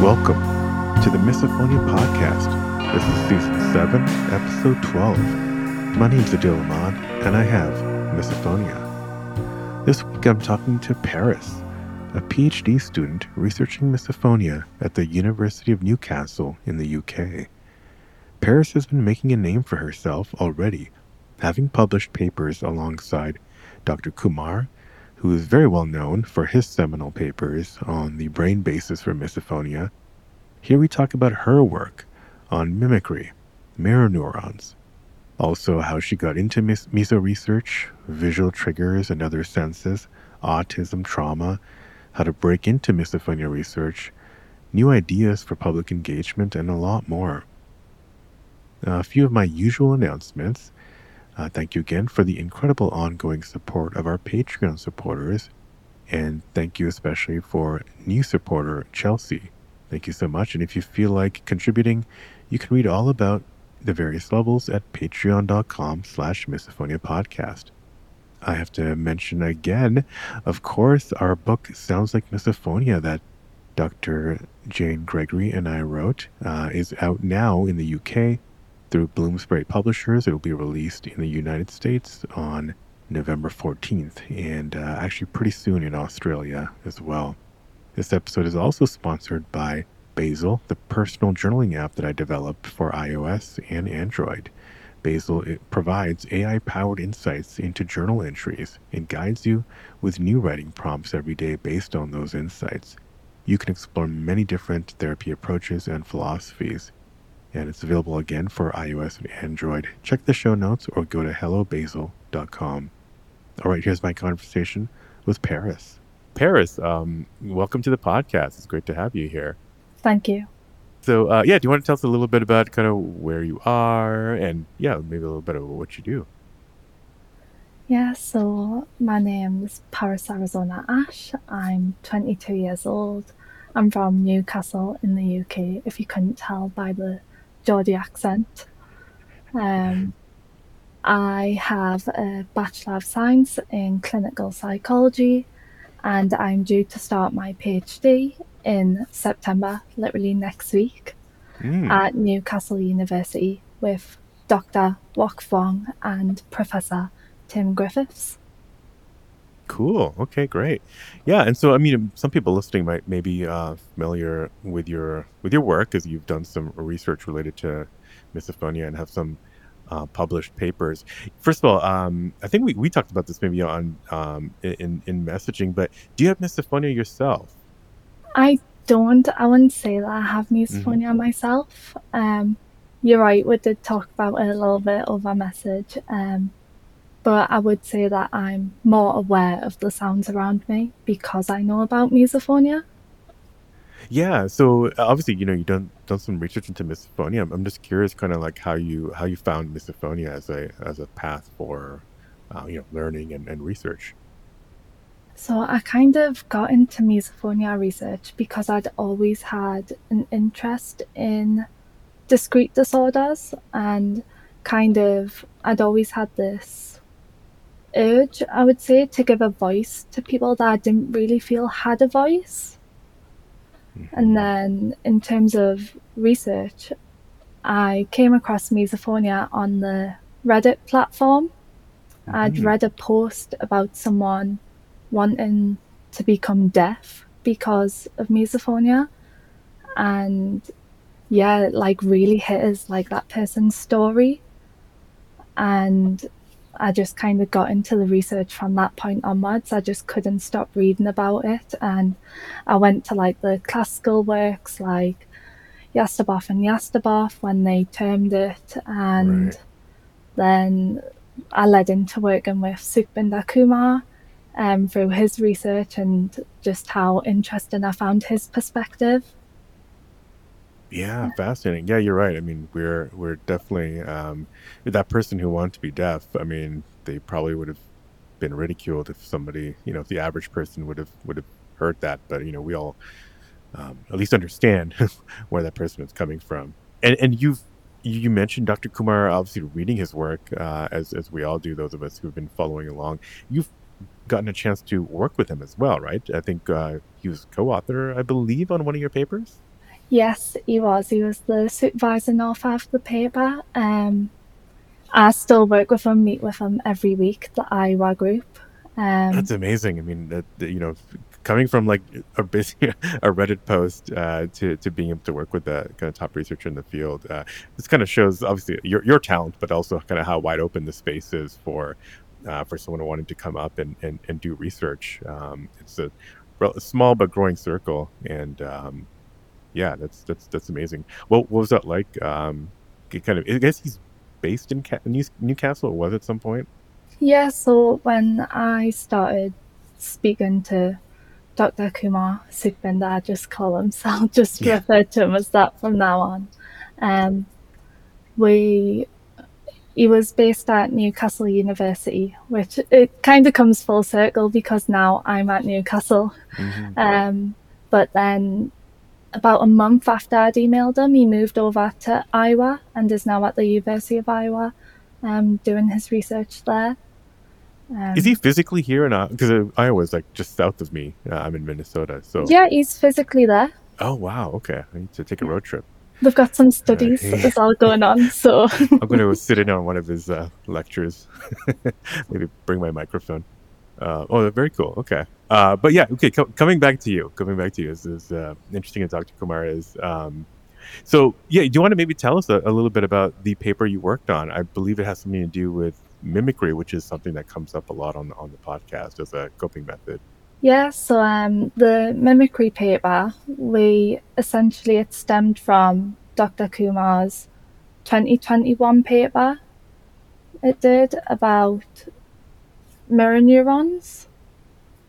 Welcome to the Misophonia Podcast. This is Season 7, Episode 12. My name's Adil Ahmad, and I have Misophonia. This week I'm talking to Paris, a PhD student researching misophonia at the University of Newcastle in the UK. Paris has been making a name for herself already, having published papers alongside Dr. Kumar, who is very well known for his seminal papers on the brain basis for misophonia. Here we talk about her work on mimicry, mirror neurons, also how she got into mis- research, visual triggers and other senses, autism, trauma, how to break into misophonia research, new ideas for public engagement, and a lot more. A few of my usual announcements. Uh, thank you again for the incredible ongoing support of our Patreon supporters. And thank you especially for new supporter Chelsea. Thank you so much. And if you feel like contributing, you can read all about the various levels at patreon.com slash misophonia podcast. I have to mention again, of course, our book Sounds Like Misophonia that Dr. Jane Gregory and I wrote uh, is out now in the UK through Bloomsbury Publishers. It will be released in the United States on November 14th and uh, actually pretty soon in Australia as well. This episode is also sponsored by Basal, the personal journaling app that I developed for iOS and Android. Basal provides AI powered insights into journal entries and guides you with new writing prompts every day based on those insights. You can explore many different therapy approaches and philosophies and it's available again for iOS and Android. Check the show notes or go to hellobasal.com. All right, here's my conversation with Paris. Paris, um, welcome to the podcast. It's great to have you here. Thank you. So, uh, yeah, do you want to tell us a little bit about kind of where you are and, yeah, maybe a little bit of what you do? Yeah, so my name is Paris Arizona Ash. I'm 22 years old. I'm from Newcastle in the UK, if you couldn't tell by the Geordie accent. Um, I have a Bachelor of Science in Clinical Psychology, and I'm due to start my PhD in September, literally next week, mm. at Newcastle University with Dr. Wok Fong and Professor Tim Griffiths. Cool. Okay, great. Yeah, and so I mean, some people listening might maybe uh, familiar with your with your work because you've done some research related to misophonia and have some uh, published papers. First of all, um, I think we, we talked about this maybe on um, in in messaging, but do you have misophonia yourself? I don't. I wouldn't say that I have misophonia mm-hmm. myself. Um, you're right. We did talk about it a little bit over message. Um, but I would say that I'm more aware of the sounds around me because I know about misophonia. Yeah, so obviously, you know, you've done done some research into misophonia. I'm, I'm just curious, kind of like how you how you found misophonia as a as a path for, uh, you know, learning and, and research. So I kind of got into misophonia research because I'd always had an interest in discrete disorders and kind of I'd always had this urge, I would say, to give a voice to people that I didn't really feel had a voice. Mm-hmm. And then, in terms of research, I came across misophonia on the Reddit platform. Mm-hmm. I'd read a post about someone wanting to become deaf because of misophonia. And yeah, like really hit us like that person's story. And I just kind of got into the research from that point onwards. I just couldn't stop reading about it. And I went to like the classical works like Jastreboff and Jastreboff when they termed it. And right. then I led into working with Sukhbinder Kumar um, through his research and just how interesting I found his perspective. Yeah, fascinating. Yeah, you're right. I mean, we're we're definitely um, that person who wanted to be deaf. I mean, they probably would have been ridiculed if somebody, you know, if the average person would have would have heard that. But you know, we all um, at least understand where that person is coming from. And and you've you mentioned Dr. Kumar obviously reading his work uh, as as we all do. Those of us who've been following along, you've gotten a chance to work with him as well, right? I think uh, he was co-author, I believe, on one of your papers. Yes, he was. He was the supervisor north of the paper. Um, I still work with him, meet with him every week, the Iowa group. Um, That's amazing. I mean, that, you know, coming from like a basically a Reddit post uh, to to being able to work with the kind of top researcher in the field, uh, this kind of shows obviously your your talent, but also kind of how wide open the space is for uh, for someone wanting to come up and and, and do research. Um, it's a, a, small but growing circle, and um, yeah, that's that's that's amazing. Well, what was that like? Um, kind of, I guess he's based in Newcastle, or was at some point. Yeah, so when I started speaking to Dr. Kumar Sukhbinder, I just call him, so I'll just yeah. refer to him as that from now on. Um, we he was based at Newcastle University, which it kind of comes full circle because now I'm at Newcastle. Mm-hmm. Um, but then about a month after I'd emailed him, he moved over to Iowa and is now at the University of Iowa um, doing his research there. Um, is he physically here or not? Because uh, Iowa is like just south of me. Uh, I'm in Minnesota, so yeah, he's physically there. Oh wow, okay. I need to take a road trip. We've got some studies uh, that's all going on, so I'm going to sit in on one of his uh, lectures. Maybe bring my microphone. Uh, oh, very cool. Okay, uh, but yeah, okay. Co- coming back to you, coming back to you is, is uh, interesting. As Dr. Kumar is, um, so yeah. Do you want to maybe tell us a, a, little bit about the paper you worked on? I believe it has something to do with mimicry, which is something that comes up a lot on on the podcast as a coping method. Yeah, so um, the mimicry paper, we essentially it stemmed from Dr. Kumar's 2021 paper. It did about mirror neurons.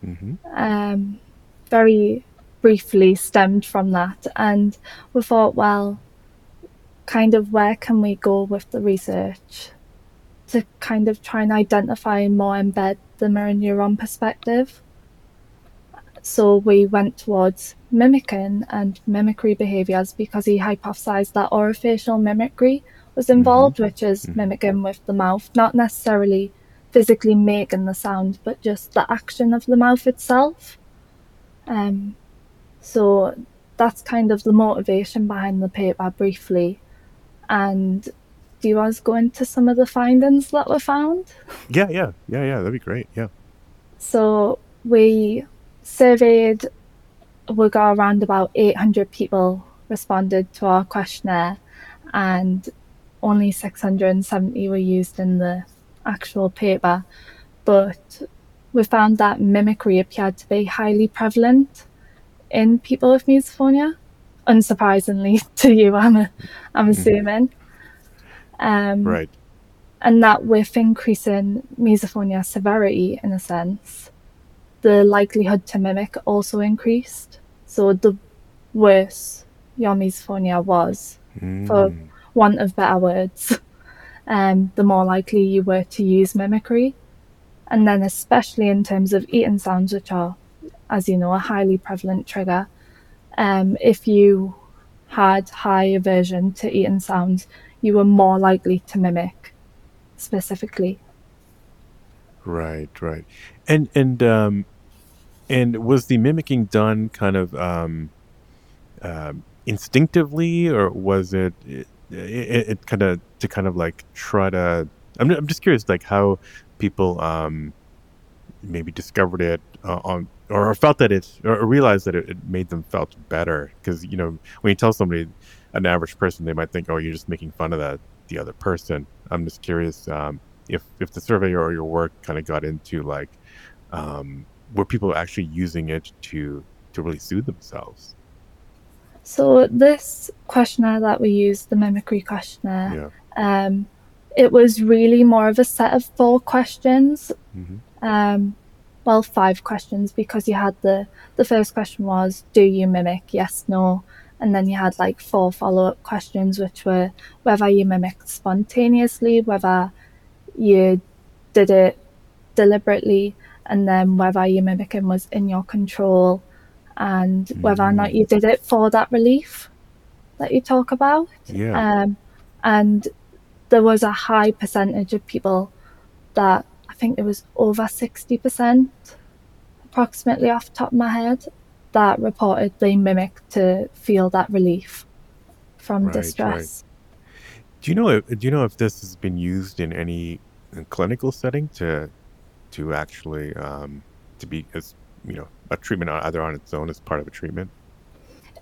Mm-hmm. Um, very briefly stemmed from that, and we thought, well, kind of where can we go with the research to kind of try and identify and more embed the mirror neuron perspective. So we went towards mimicking and mimicry behaviors because he hypothesized that orofacial mimicry was mm-hmm. involved, mm-hmm. which is mm-hmm. mimicking with the mouth, not necessarily physically making the sound, but just the action of the mouth itself. Um, so that's kind of the motivation behind the paper briefly. And do you want to go into some of the findings that were found? Yeah, yeah, yeah, yeah. That'd be great. Yeah. So we surveyed, we got around about 800 people responded to our questionnaire, and only 670 were used in the actual paper. But we found that mimicry appeared to be highly prevalent in people with misophonia. Unsurprisingly to you, I'm, a, I'm mm-hmm. assuming. Um, right. And that with increasing misophonia severity, in a sense, the likelihood to mimic also increased. So the worse your misophonia was, mm. for want of better words, um, the more likely you were to use mimicry. And then, especially in terms of eating sounds, which are, as you know, a highly prevalent trigger, um, if you had high aversion to eating sounds, you were more likely to mimic specifically. Right, right. And and um and was the mimicking done kind of um uh, instinctively or was it it, it, kind of to kind of like try to I'm I'm just curious like how people um maybe discovered it uh, on or felt that it or realized that it, it made them felt better because you know when you tell somebody an average person, they might think, "Oh, you're just making fun of that the other person." I'm just curious um, if if the survey or your work kind of got into like um, were people actually using it to to really soothe themselves. So this questionnaire that we used, the mimicry questionnaire, yeah. um, it was really more of a set of four questions. Mm-hmm. Um, well, five questions because you had the the first question was, "Do you mimic? Yes, no." And then you had like four follow up questions, which were whether you mimicked spontaneously, whether you did it deliberately, and then whether your mimicking was in your control, and mm. whether or not you did it for that relief that you talk about. Yeah. Um, and there was a high percentage of people that I think it was over 60%, approximately off the top of my head, that reportedly mimicked to feel that relief from Right, right. distress. Do you know if, do you know if this has been used in any clinical setting to to actually um, to be as you know a treatment on- either on its own as part of a treatment?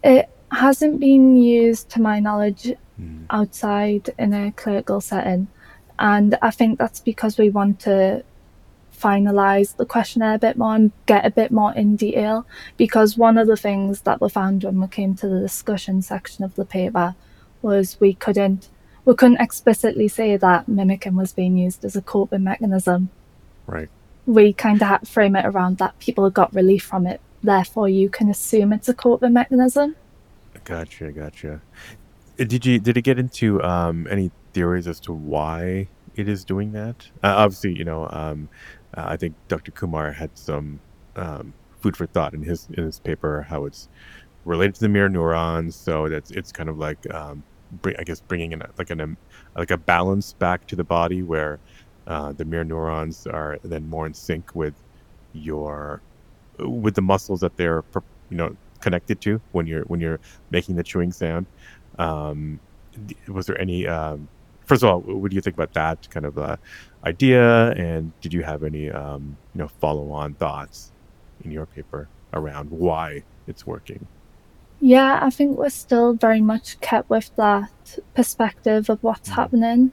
It hasn't been used, to my knowledge, Mm. outside in a clinical setting, and I think that's because we want to finalize the questionnaire a bit more and get a bit more in detail. Because one of the things that we found when we came to the discussion section of the paper was we couldn't we couldn't explicitly say that mimicking was being used as a coping mechanism. Right. We kind of frame it around that people got relief from it. Therefore, you can assume it's a coping mechanism. Gotcha, gotcha. Uh, Did you did it get into um, any theories as to why it is doing that? Uh, obviously, you know, um, uh, I think Dr. Kumar had some um, food for thought in his in his paper how it's related to the mirror neurons. So that's it's kind of like um, bring, I guess bringing in a, like an um, like a balance back to the body where uh, the mirror neurons are then more in sync with your with the muscles that they're you know connected to when you're when you're making the chewing sound. Um, was there any? Um, first of all, what do you think about that kind of uh, idea? And did you have any um, you know follow on thoughts in your paper around why it's working? Yeah, I think we're still very much kept with that perspective of what's Mm. happening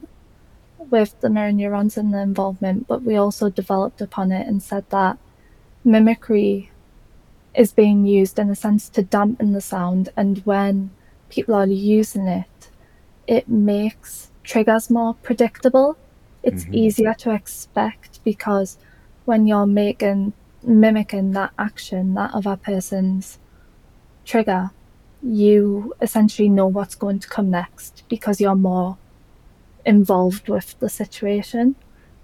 with the mirror neurons and the involvement, but we also developed upon it and said that mimicry is being used in a sense to dampen the sound, and when people are using it, it makes triggers more predictable. It's Mhm. easier to expect because when you're making mimicking that action, that other person's trigger, you essentially know what's going to come next because you're more involved with the situation.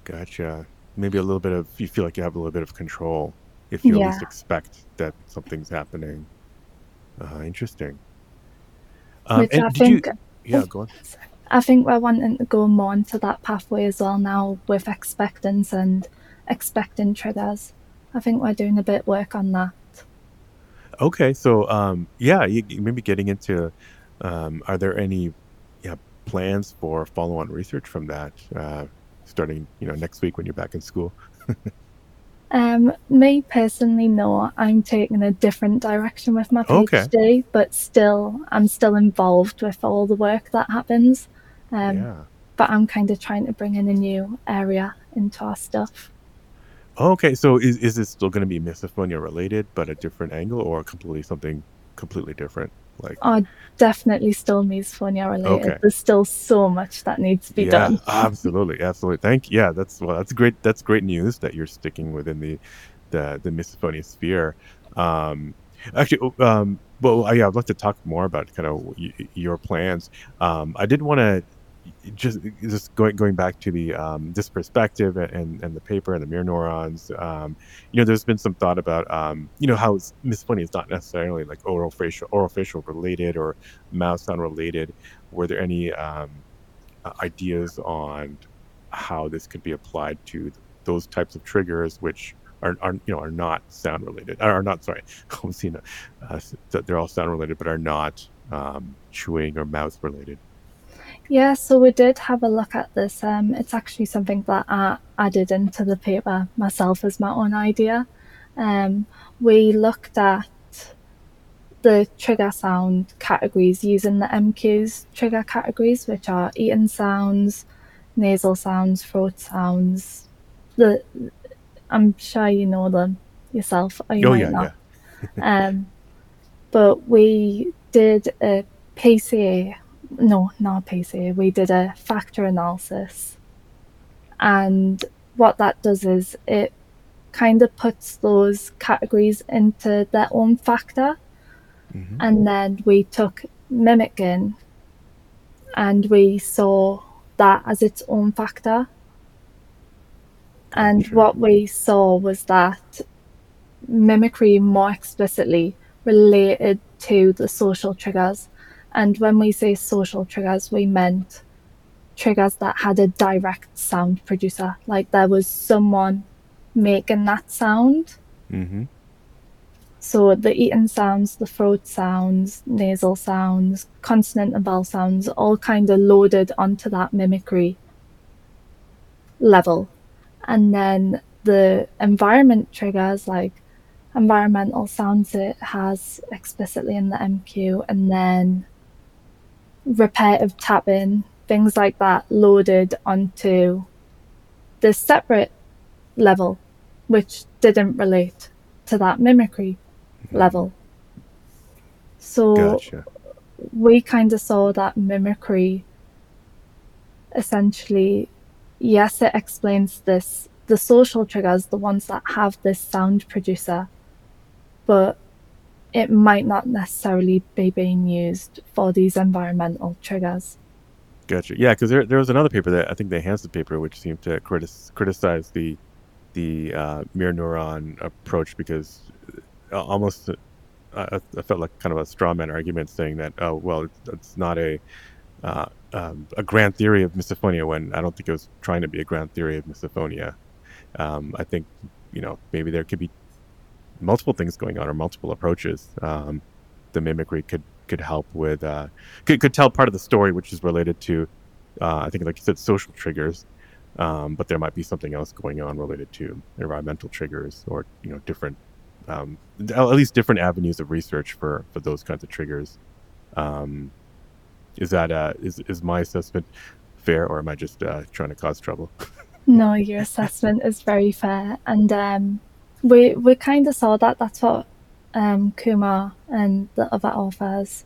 Gotcha. Maybe a little bit of you feel like you have a little bit of control if you at least expect that something's happening. Uh, interesting. Um, Which I did you? think Yeah, go on. I think we're wanting to go more into that pathway as well now with expectance and expecting triggers. I think we're doing a bit work on that. Okay, so um, yeah, you, maybe getting into. Um, are there any yeah plans for follow-on research from that uh, starting you know next week when you're back in school? Um, me personally, no, I'm taking a different direction with my Okay. PhD, but still, I'm still involved with all the work that happens. Um, yeah. but I'm kind of trying to bring in a new area into our stuff. Okay, so is is this still going to be misophonia related, but a different angle, or completely something completely different? Like, Are definitely still misophonia related. okay, There's still so much that needs to be yeah, done. absolutely, absolutely. Thank, yeah, that's well, that's great. That's great news that you're sticking within the the the misophonia sphere. Um, actually, oh, um, well, yeah, I'd like to talk more about kind of y- your plans. Um, I did want to just just going going back to the um, this perspective and and the paper and the mirror neurons. Um, you know, there's been some thought about um, you know how misophonia is not necessarily like oral facial oral facial related or mouth sound related. Were there any um, uh, ideas on how this could be applied to those types of triggers, which are, are you know are not sound related, are not sorry, uh, they're all sound related, but are not um, chewing or mouth related. Yeah, so we did have a look at this. Um, it's actually something that I added into the paper myself as my own idea. Um, we looked at the trigger sound categories using the MQ's trigger categories, which are eating sounds, nasal sounds, throat sounds. The I'm sure you know them yourself, or you Oh might yeah, not. yeah. Um, but we did a PCA, no, not a PCA, we did a factor analysis. And what that does is it kind of puts those categories into their own factor. hmm And then we took mimicking and we saw that as its own factor. And Gotcha. what we saw was that mimicry more explicitly related to the social triggers. And when we say social triggers, we meant triggers that had a direct sound producer, like there was someone making that sound. hmm So the eating sounds, the throat sounds, nasal sounds, consonant and vowel sounds, all kind of loaded onto that mimicry level. And then the environment triggers like environmental sounds it has explicitly in the MQ and then repetitive tapping, things like that loaded onto the separate level, which didn't relate to that mimicry mm-hmm. level. So gotcha. we kind of saw that mimicry essentially, yes, it explains this the social triggers, the ones that have this sound producer, but it might not necessarily be being used for these environmental triggers. Gotcha. Yeah, because there, there was another paper that I think the Hansen paper, which seemed to critis- criticize the the uh, mirror neuron approach because uh, almost uh, I, felt like kind of a straw man argument saying that oh well it's, it's not a uh, um, a grand theory of misophonia when I don't think it was trying to be a grand theory of misophonia. Um, I think you know maybe there could be multiple things going on or multiple approaches. Um, the mimicry could could help with uh, could could tell part of the story which is related to uh, I think like you said social triggers, um, but there might be something else going on related to environmental triggers or you know different um, at least different avenues of research for for those kinds of triggers. Um, is that uh, is is my assessment fair or am I just uh, trying to cause trouble? no, your assessment is very fair, and um, we we kind of saw that. That's what um, Kumar and the other authors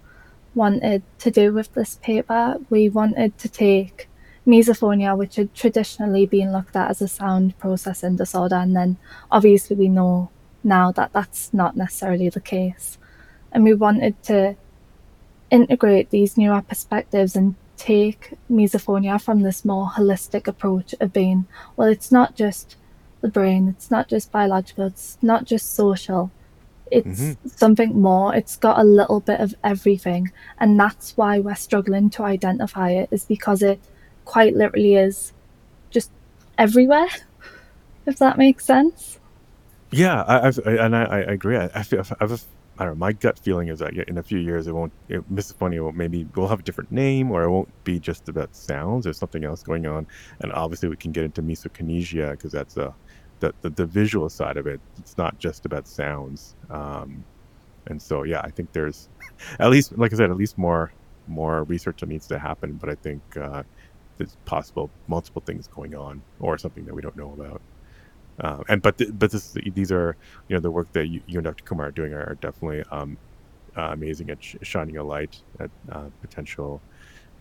wanted to do with this paper. We wanted to take misophonia, which had traditionally been looked at as a sound processing disorder, and then obviously we know now that that's not necessarily the case. And we wanted to integrate these newer perspectives and take misophonia from this more holistic approach of being, well, it's not just the brain, it's not just biological, it's not just social, it's mm-hmm. something more. It's got a little bit of everything. And that's why we're struggling to identify it, is because it quite literally is just everywhere, if that makes sense. Yeah, I, I've, I, and I, I agree. I, I feel I've, I don't know. My gut feeling is that in a few years, it won't. It, misophonia will maybe we'll have a different name, or it won't be just about sounds. There's something else going on, and obviously we can get into misokinesia because that's a the, the, the visual side of it. It's not just about sounds. Um, and so, yeah, I think there's at least, like I said, at least more more research that needs to happen. But I think uh, there's possible multiple things going on, or something that we don't know about. Uh, and but th- but this these are you know the work that you, you and Dr. Kumar are doing are, definitely um, uh, amazing at sh- shining a light at uh, potential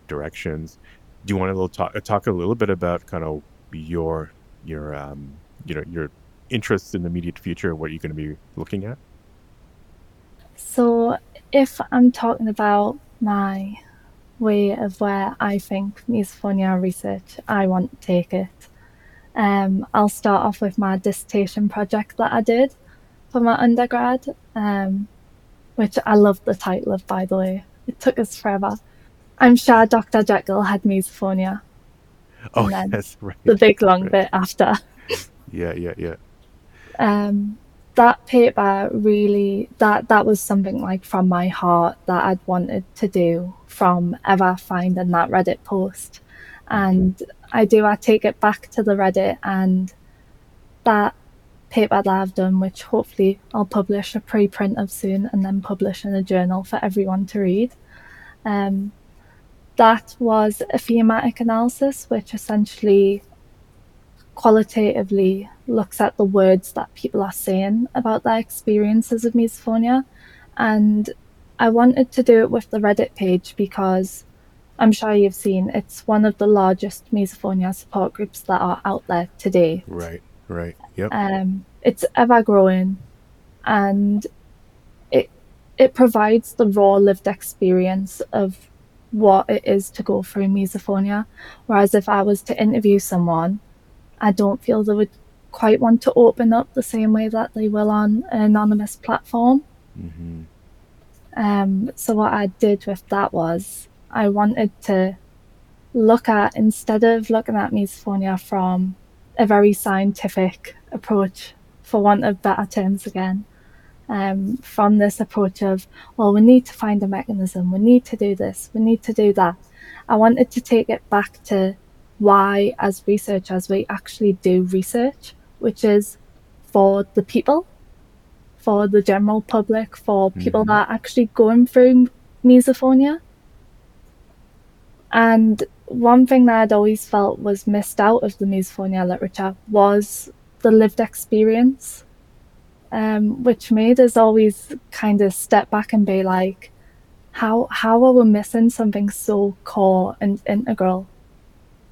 directions. Do you want to talk talk a little bit about kind of your your um, you know your interests in the immediate future what are you going to be looking at? So if i'm talking about my way of where i think misophonia research i want to take it. Um, i'll start off with my dissertation project that i did for my undergrad um, which i love the title of by the way. It took us forever. I'm sure dr jekyll had misophonia. Oh yes right. the big long right. bit after yeah, yeah, yeah. Um, that paper really that that was something like from my heart that I'd wanted to do from ever finding that Reddit post, and I do I take it back to the Reddit and that paper that I've done, which hopefully I'll publish a preprint of soon and then publish in a journal for everyone to read. Um, that was a thematic analysis, which essentially qualitatively looks at the words that people are saying about their experiences of misophonia. And I wanted to do it with the Reddit page because I'm sure you've seen it's one of the largest misophonia support groups that are out there today. Right, right. Yep. Um, it's ever growing and it it provides the raw lived experience of what it is to go through misophonia. Whereas if I was to interview someone I don't feel they would quite want to open up the same way that they will on an anonymous platform. Mm-hmm. Um, so what I did with that was I wanted to look at instead of looking at misophonia from a very scientific approach, for want of better terms again, um, from this approach of, well, we need to find a mechanism, we need to do this, we need to do that. I wanted to take it back to why, as researchers, we actually do research, which is for the people, for the general public, for people mm-hmm. that are actually going through misophonia. And one thing that I'd always felt was missed out of the misophonia literature was the lived experience, um, which made us always kind of step back and be like, how how are we missing something so core and integral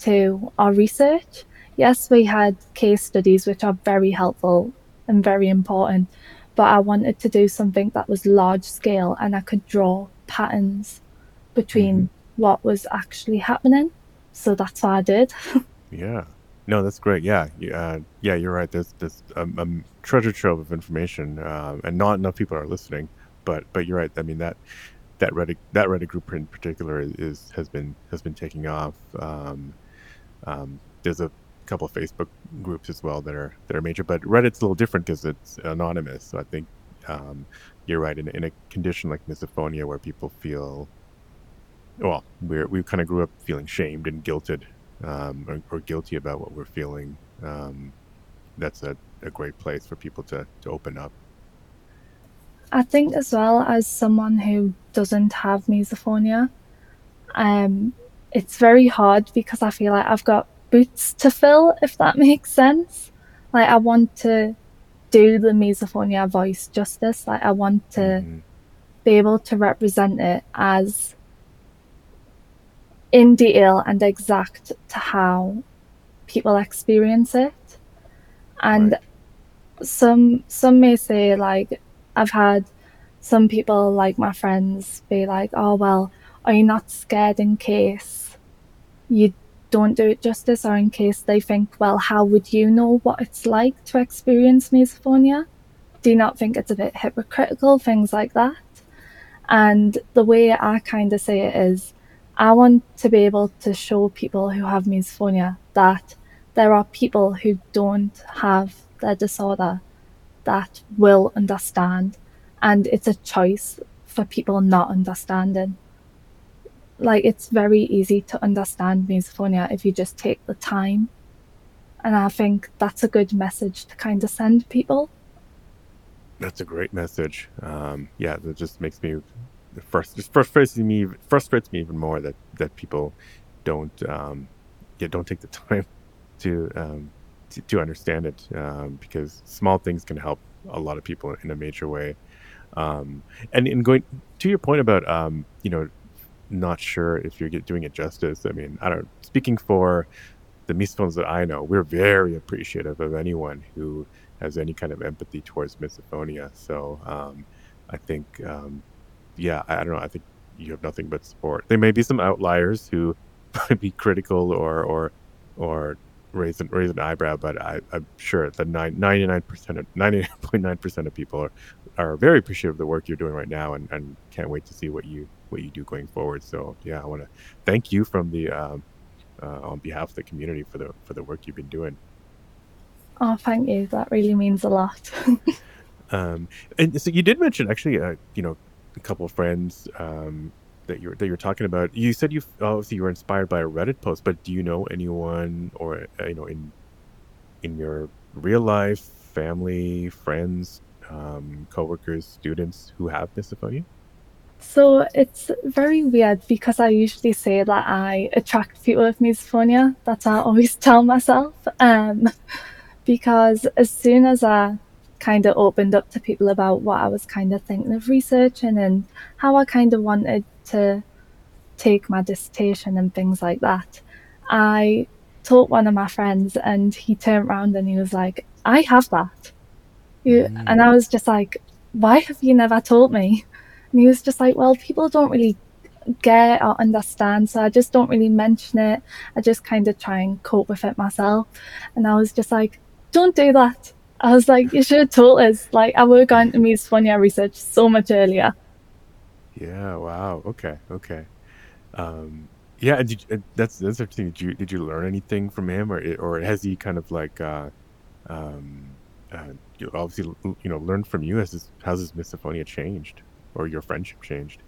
to our research? Yes, we had case studies which are very helpful and very important, but I wanted to do something that was large scale and I could draw patterns between mm-hmm. what was actually happening. So that's what I did. yeah. No, that's great. Yeah, uh, yeah, you're right. There's this um, um, treasure trove of information, uh, and not enough people are listening. But but you're right. I mean that that Reddit that Reddit group in particular is, has been has been taking off. Um, um, there's a couple of Facebook groups as well that are that are major, but Reddit's a little different because it's anonymous. So I think um, you're right. In, in a condition like misophonia, where people feel well, we we kind of grew up feeling shamed and guilted um, or, or, guilty about what we're feeling. Um, that's a, a great place for people to, to open up. I think as well as someone who doesn't have misophonia, um, it's very hard because I feel like I've got boots to fill, if that makes sense. Like I want to do the misophonia voice justice. Like I want to mm-hmm. be able to represent it as in detail and exact to how people experience it. And right. some some may say like I've had some people like my friends be like, "Oh well, are you not scared in case you don't do it justice, or in case they think, well, how would you know what it's like to experience misophonia? Do you not think it's a bit hypocritical? Things like that." And the way I kind of say it is, I want to be able to show people who have misophonia that there are people who don't have their disorder that will understand, and it's a choice for people not understanding. Like, it's very easy to understand misophonia if you just take the time. And I think that's a good message to kind of send people. That's a great message. Um, yeah, that just makes me first just frustrates me frustrates me even more that that people don't um, yeah don't take the time to um, to, to understand it um, because small things can help a lot of people in a major way. Um, and in going to your point about um, you know not sure if you're doing it justice. I mean, I don't speaking for the misophonians that I know, we're very appreciative of anyone who has any kind of empathy towards misophonia. So um, I think um, yeah, I, I don't know. I think you have nothing but support. There may be some outliers who might be critical or or or raise an, raise an eyebrow, but I, am sure that 99 percent of 99.9 percent of people are are very appreciative of the work you're doing right now, and, and can't wait to see what you what you do going forward. So yeah, I want to thank you from the um, uh, on behalf of the community for the for the work you've been doing. Oh, thank you. That really means a lot. um, and so you did mention actually, uh, you know, a couple of friends um, that you're that you're talking about. You said you obviously you were inspired by a Reddit post, but do you know anyone or uh, you know in in your real life, family, friends, um, coworkers, students who have misophonia? So it's very weird because I usually say that I attract people with misophonia. That's I always tell myself. Um, because as soon as I kind of opened up to people about what I was kind of thinking of researching and how I kind of wanted to take my dissertation and things like that. I told one of my friends, and he turned around and he was like, I have that. mm. And I was just like, why have you never told me? And he was just like, well, people don't really get or understand, so I just don't really mention it. I just kind of try and cope with it myself. And I was just like, don't do that. I was like, you should have told us. Like, I would have gone to misophonia research so much earlier. Yeah. Wow. Okay. Okay. Um, yeah. Did, that's that's interesting. Did you did you learn anything from him, or or has he kind of like uh, um, uh, obviously you know learned from you. Has this, how's this misophonia changed, or your friendship changed?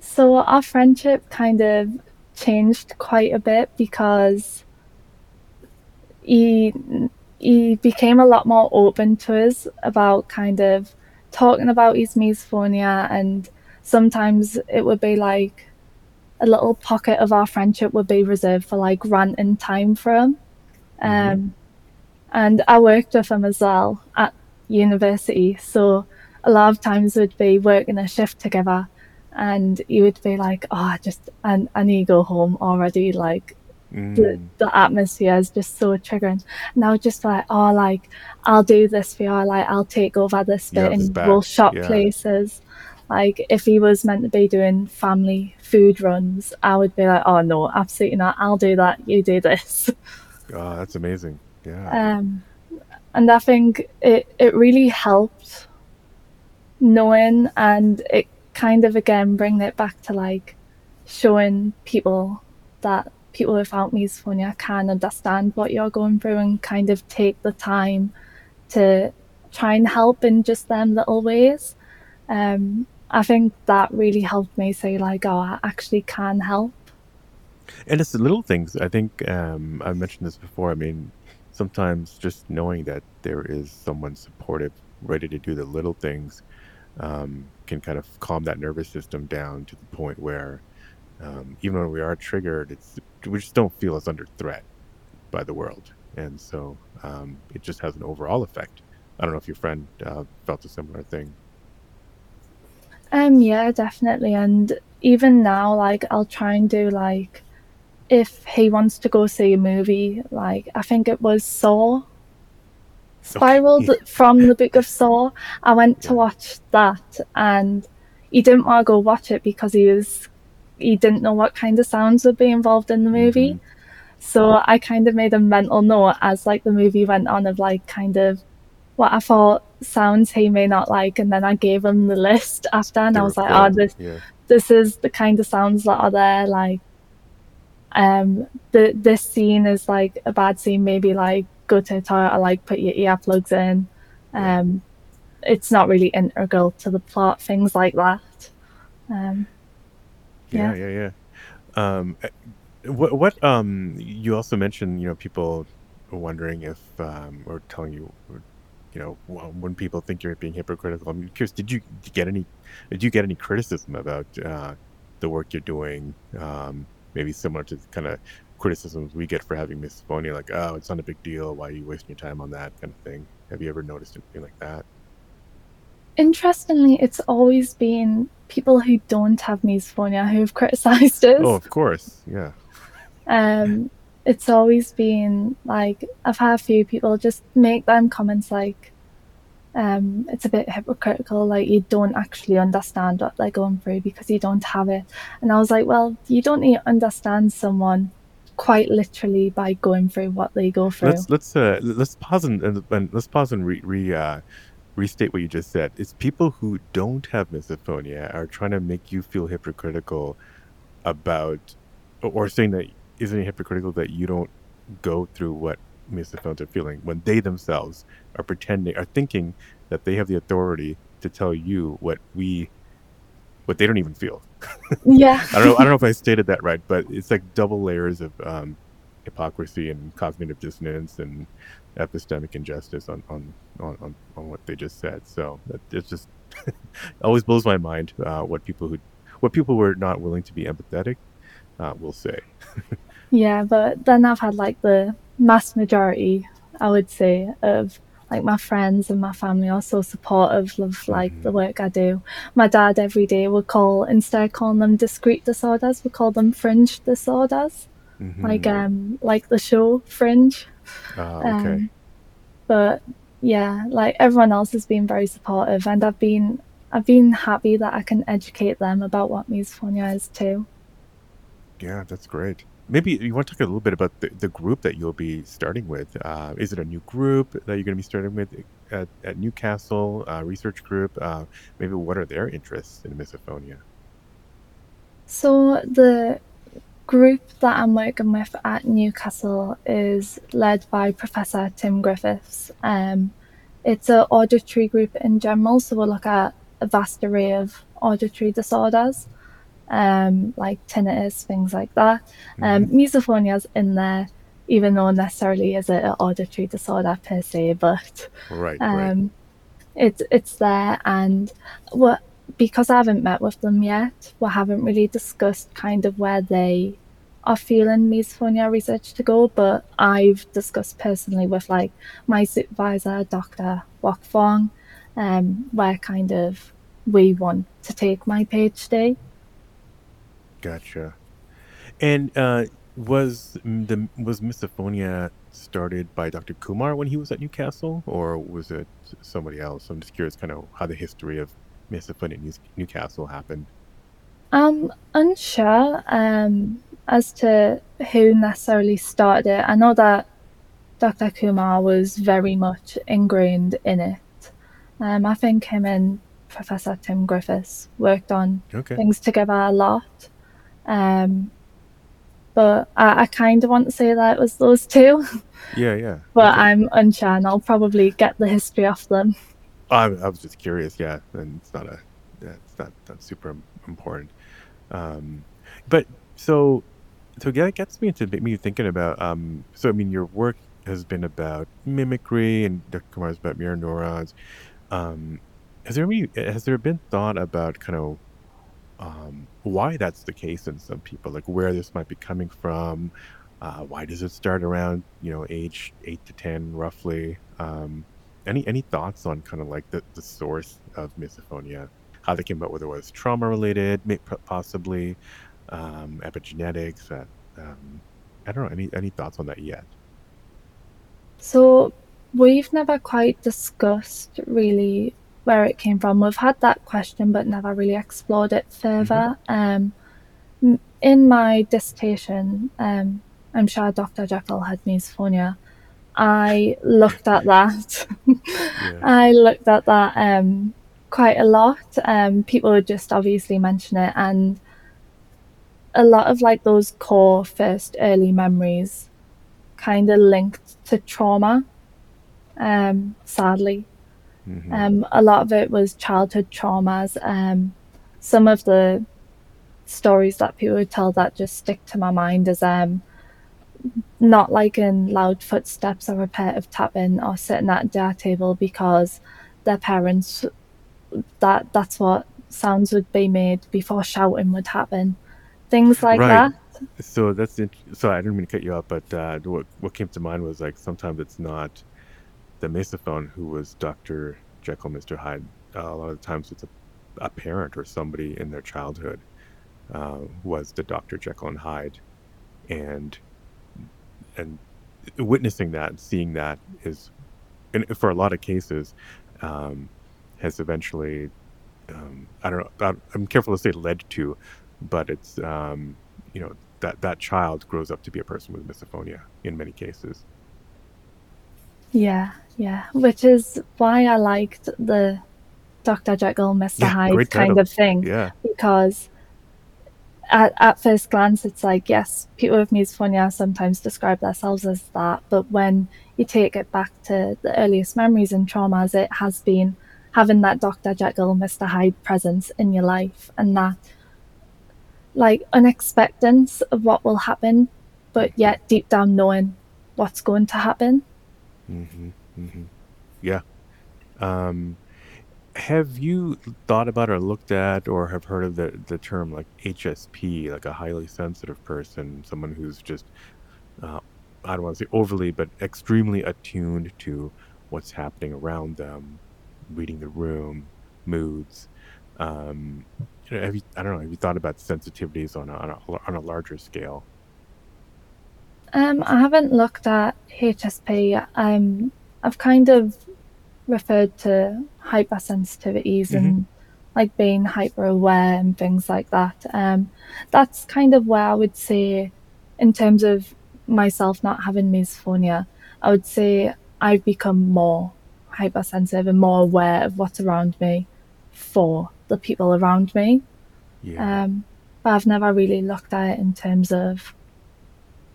So our friendship kind of changed quite a bit because he he became a lot more open to us about kind of talking about his misophonia and sometimes it would be like a little pocket of our friendship would be reserved for like ranting time for him. Mm-hmm. Um, and I worked with him as well at university, so a lot of times we'd be working a shift together, and you would be like, "Oh, just I, I need to go home already." Like mm. the, the atmosphere is just so triggering. And I would just like, "Oh, like I'll do this for you. Like I'll take over this bit, yeah, and we'll shop yeah. places." Like if he was meant to be doing family food runs, I would be like, "Oh no, absolutely not. I'll do that. You do this." Oh, that's amazing. Yeah. Um, and I think it it really helped knowing and it kind of again bringing it back to like showing people that people without misophonia can understand what you're going through and kind of take the time to try and help in just them little ways. Um, I think that really helped me say like, oh, I actually can help. And it's the little things. I think um, I mentioned this before. I mean, sometimes just knowing that there is someone supportive, ready to do the little things, um, can kind of calm that nervous system down to the point where um, even when we are triggered, it's we just don't feel as under threat by the world, and so um, it just has an overall effect. I don't know if your friend uh, felt a similar thing. Um, yeah, definitely. And even now, like I'll try and do like if he wants to go see a movie, like I think it was Saw, spiraled okay. from the Book of Saw. I went to watch that, and he didn't want to go watch it because he was he didn't know what kind of sounds would be involved in the movie. Mm-hmm. So I kind of made a mental note as like the movie went on of like kind of what I thought sounds he may not like, and then I gave him the list after, and I was like, "Oh, this yeah. this is the kind of sounds that are there." Like, um, the this scene is like a bad scene. Maybe like go to a toilet or like put your earplugs in. Um, it's not really integral to the plot. Things like that. Um, yeah, yeah, yeah. yeah. Um, eh, what what um you also mentioned you know people wondering if um or telling you you know, when people think you're being hypocritical. I'm curious, did you get any, did you get any criticism about uh, the work you're doing? Um, maybe similar to kind of criticisms we get for having misophonia, like, oh, it's not a big deal. Why are you wasting your time on that kind of thing? Have you ever noticed anything like that? Interestingly, it's always been people who don't have misophonia who've criticized us. Oh, of course, yeah. Um, it's always been like I've had a few people just make them comments like um, it's a bit hypocritical, like you don't actually understand what they're going through because you don't have it. And I was like, well, you don't need to understand someone quite literally by going through what they go through. Let's let's uh, let's pause and, and let's pause and re, re uh, restate what you just said. It's people who don't have misophonia are trying to make you feel hypocritical about or saying that isn't it hypocritical that you don't go through what misophonians are feeling when they themselves are pretending are thinking that they have the authority to tell you what we what they don't even feel. Yeah. I don't know I don't know if I stated that right, but it's like double layers of um, hypocrisy and cognitive dissonance and epistemic injustice on on, on, on, what they just said. So it just always blows my mind uh, what people who what people were not willing to be empathetic uh, will say. yeah, but then I've had like the mass majority, I would say, of like my friends and my family are so supportive of like mm-hmm. the work I do. My dad every day would call instead of calling them discrete disorders, we call them fringe disorders. Mm-hmm. Like um like the show Fringe. Oh, okay. Um, but yeah, like everyone else has been very supportive and I've been I've been happy that I can educate them about what misophonia is too. Yeah, that's great. Maybe you want to talk a little bit about the, the group that you'll be starting with. Uh, is it a new group that you're going to be starting with at, at Newcastle uh, Research Group? Uh, maybe what are their interests in misophonia? So the group that I'm working with at Newcastle is led by Professor Tim Griffiths. Um, it's an auditory group in general, so we'll look at a vast array of auditory disorders, um, like tinnitus, things like that. Um, Mm-hmm. misophonia's in there, even though necessarily is it an auditory disorder per se, but Right, right. um, it's it's there, and what because I haven't met with them yet, we haven't really discussed kind of where they are feeling misophonia research to go. But I've discussed personally with like my supervisor, Dr. Wok Fong, um, where kind of we want to take my PhD. Gotcha. And uh, was the was misophonia started by Dr. Kumar when he was at Newcastle, or was it somebody else? I'm just curious, kind of how the history of misophonia in Newcastle happened. I'm unsure um, as to who necessarily started it. I know that Dr. Kumar was very much ingrained in it. Um, I think him and Professor Tim Griffiths worked on Okay. things together a lot. Um, but I, I kind of want to say that it was those two, Yeah, yeah. but Okay. I'm unsure and I'll probably get the history off them. I, I was just curious. Yeah, and it's not a, yeah, it's not not super important. Um, but so, so that gets me into me thinking about. Um, so I mean, your work has been about mimicry, and Dr. Kumar's about mirror neurons. Um, has there any, has there been thought about kind of um, why that's the case in some people, like where this might be coming from? Uh, why does it start around you know age eight to ten roughly? Um, any any thoughts on kind of like the, the source of misophonia? How they came about, whether it was trauma related, possibly um, epigenetics. Uh, um, I don't know. Any any thoughts on that yet? So we've never quite discussed really where it came from. We've had that question, but never really explored it further. Um, in my dissertation, um, I'm sure Dr. Jekyll had misophonia. I looked at that. Yeah. I looked at that um, quite a lot. Um, people would just obviously mention it, and a lot of like those core first early memories kind of linked to trauma. Um, sadly, hmm um, a lot of it was childhood traumas. Um, some of the stories that people would tell that just stick to my mind is um, not like in loud footsteps or repetitive tapping or sitting at a dinner table because their parents that that's what sounds would be made before shouting would happen. Things like Right. that. So that's int- so. I didn't mean to cut you off, but uh, what what came to mind was like sometimes it's not the misophone who was Doctor Jekyll, Mister Hyde. Uh, a lot of times it's a, a parent or somebody in their childhood uh, was the Doctor Jekyll and Hyde, and and witnessing that, seeing that is, and for a lot of cases, um, has eventually, um, I don't know, I'm careful to say led to, but it's, um, you know, that that child grows up to be a person with misophonia in many cases. Yeah, yeah. Which is why I liked the Dr. Jekyll, Mr. Yeah, Hyde kind of thing Yeah, because at, at first glance it's like yes people with misophonia sometimes describe themselves as that but when you take it back to the earliest memories and traumas it has been having that dr jekyll mr hyde presence in your life and that like unexpectance of what will happen but yet deep down knowing what's going to happen hmm hmm yeah. Um, have you thought about or looked at or have heard of the the term like HSP, like a highly sensitive person, someone who's just uh, I don't want to say overly, but extremely attuned to what's happening around them, reading the room, moods. Um, you know, have you, I don't know. Have you thought about sensitivities on a, on a on a larger scale? Um, I haven't looked at HSP. Um, I've kind of referred to hypersensitivities hmm and like being hyper aware and things like that. Um, that's kind of where I would say, in terms of myself not having misophonia, I would say I've become more hypersensitive and more aware of what's around me for the people around me. Yeah. Um, but I've never really looked at it in terms of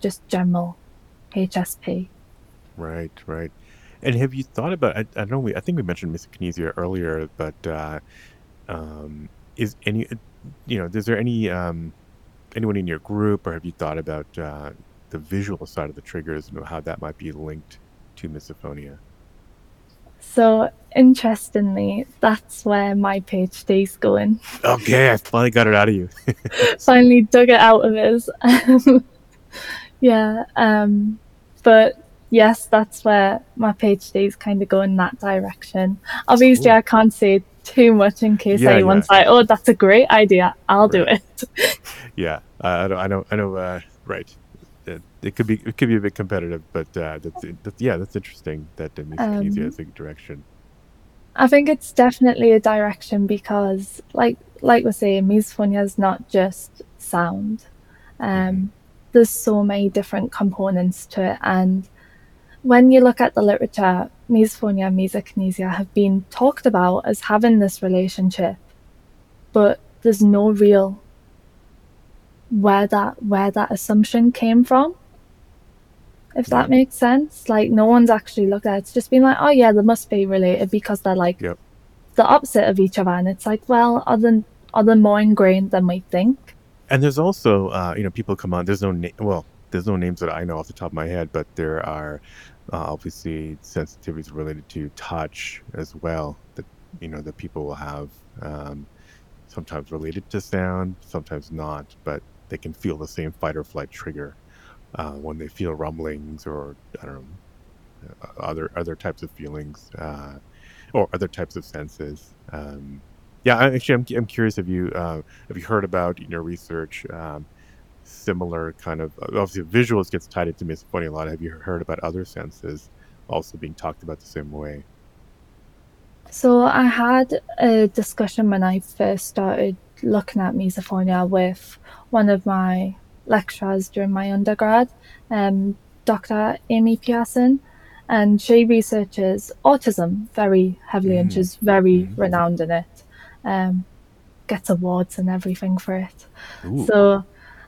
just general HSP. Right, right. And have you thought about? I, I don't know we. I think we mentioned kinesia earlier, but uh, um, is any, you know, is there any um, anyone in your group, or have you thought about uh, the visual side of the triggers and how that might be linked to misophonia? So interestingly, that's where my PhD is going. Okay, I finally got it out of you. finally dug it out of us. yeah, um, but yes, that's where my PhD is kind of going that direction. Obviously, cool. I can't say too much in case yeah, anyone's yeah. like, "Oh, that's a great idea. I'll right. do it." yeah, uh, I know. I know. I know. Uh, right. It, it, could be. It could be a bit competitive, but uh, that's, that's yeah, that's interesting. That uh, um, is a direction. I think it's definitely a direction because, like, like we're saying, misophonia is not just sound. Um, mm-hmm. There's so many different components to it, and when you look at the literature, misophonia and misokinesia have been talked about as having this relationship, but there's no real where that where that assumption came from. If that yeah. makes sense, like no one's actually looked at it. It's just been like, oh yeah, they must be related because they're like yep. the opposite of each other, and it's like, well, are they, are they more ingrained than we think? And there's also, uh, you know, people come on. There's no. Well, there's no names that I know off the top of my head, but there are uh, obviously sensitivities related to touch as well that you know that people will have um, sometimes related to sound, sometimes not, but they can feel the same fight or flight trigger uh, when they feel rumblings or I don't know uh, other other types of feelings uh, or other types of senses. Um, yeah, actually, I'm, I'm curious if you uh, have you heard about in your research um, similar kind of obviously visuals gets tied into misophonia a lot. Have you heard about other senses also being talked about the same way? So I had a discussion when I first started looking at misophonia with one of my lecturers during my undergrad, um, Dr. Amy Pearson, and she researches autism very heavily, mm. and she's very mm. renowned in it. Um, gets awards and everything for it. Ooh. So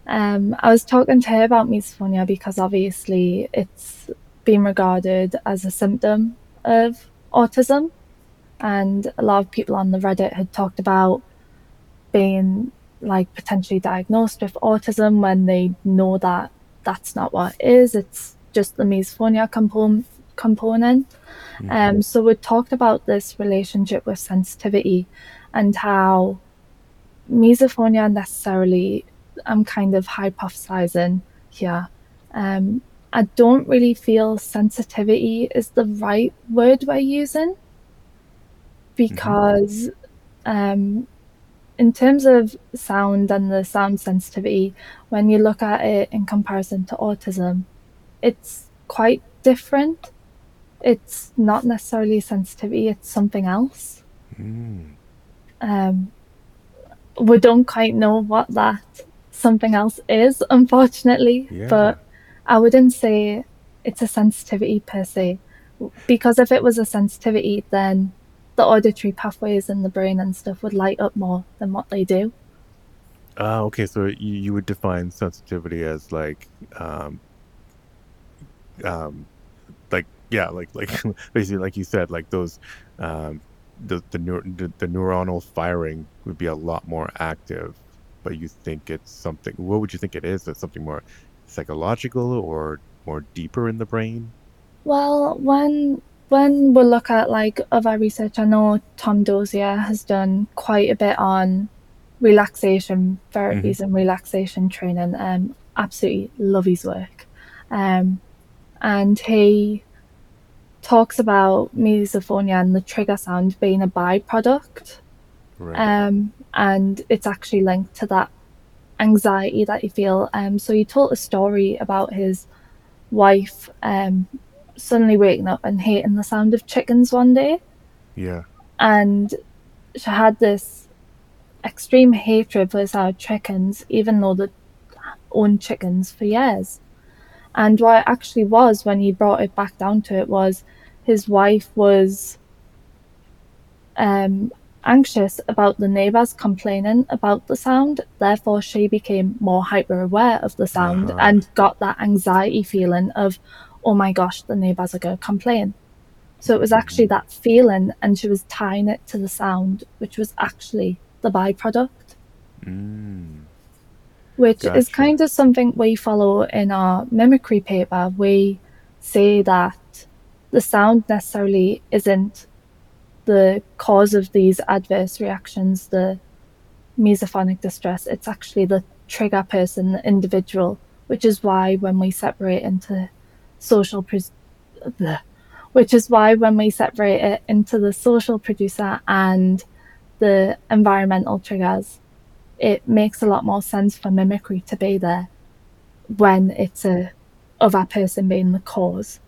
um, I was talking to her about misophonia because obviously it's been regarded as a symptom of autism, and a lot of people on the Reddit had talked about being like potentially diagnosed with autism when they know that that's not what it is. It's just the misophonia component. component. Mm-hmm. Um, so we talked about this relationship with sensitivity and how misophonia necessarily I'm kind of hypothesizing here. Um, I don't really feel sensitivity is the right word we're using because, mm-hmm. um, in terms of sound and the sound sensitivity, when you look at it in comparison to autism, it's quite different. It's not necessarily sensitivity, it's something else. Mm. Um, we don't quite know what that something else is, unfortunately. Yeah. But I wouldn't say it's a sensitivity per se, because if it was a sensitivity, then the auditory pathways in the brain and stuff would light up more than what they do. Uh, okay, so you, you would define sensitivity as like, um, um, like yeah, like like basically like you said, like those, um, the the, neur- the the neuronal firing would be a lot more active but you think it's something what would you think it is? Is something more psychological or more deeper in the brain? Well, when when we look at like other research, I know Tom Dozier has done quite a bit on relaxation therapies mm-hmm. and relaxation training. Um, absolutely love his work. Um, and he talks about misophonia and the trigger sound being a byproduct. Right. Um, and it's actually linked to that anxiety that you feel. Um, so he told a story about his wife um, suddenly waking up and hating the sound of chickens one day. Yeah. And she had this extreme hatred for the sound of chickens, even though they owned chickens for years. And what it actually was when he brought it back down to it was his wife was um, anxious about the neighbours complaining about the sound. Therefore, she became more hyper aware of the sound uh-huh. and got that anxiety feeling of, oh my gosh, the neighbours are going to complain. So it was actually that feeling, and she was tying it to the sound, which was actually the byproduct. Mm. Which Gotcha. is kind of something we follow in our mimicry paper. We say that the sound necessarily isn't the cause of these adverse reactions, the misophonic distress. It's actually the trigger person, the individual, which is why when we separate into social, pres- bleh. which is why when we separate it into the social producer and the environmental triggers, it makes a lot more sense for mimicry to be there when it's a other person being the cause.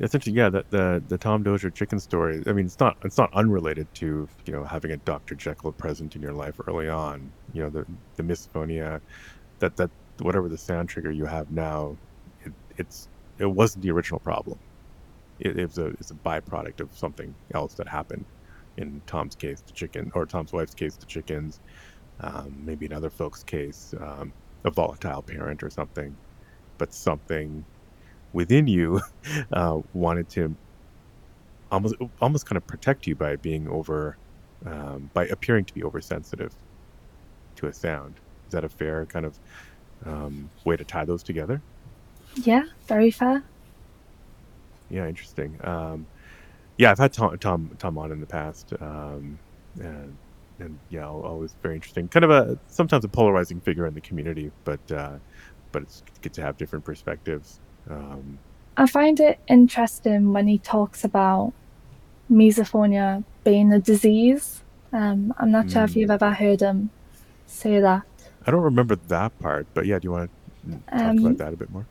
Essentially, yeah, the, the the Tom Dozier chicken story. I mean, it's not it's not unrelated to you know having a Dr. Jekyll present in your life early on. You know, the the misophonia, that that whatever the sound trigger you have now, it, it's it wasn't the original problem. It, it was a it's a byproduct of something else that happened. In Tom's case, the chicken, or Tom's wife's case, the chickens. Um, maybe in other folks' case, um, a volatile parent or something. But something within you uh, wanted to almost almost kind of protect you by being over um, by appearing to be oversensitive to a sound. Is that a fair kind of um, way to tie those together? Yeah, very fair. Yeah, interesting. Um, yeah, I've had Tom Tom Tom on in the past, um, and and yeah, always very interesting. Kind of a sometimes a polarizing figure in the community, but uh, but it's good to have different perspectives. Um, I find it interesting when he talks about misophonia being a disease. Um, I'm not sure if mm. you've ever heard him say that. I don't remember that part, but yeah, do you want to talk about Um, that a bit more?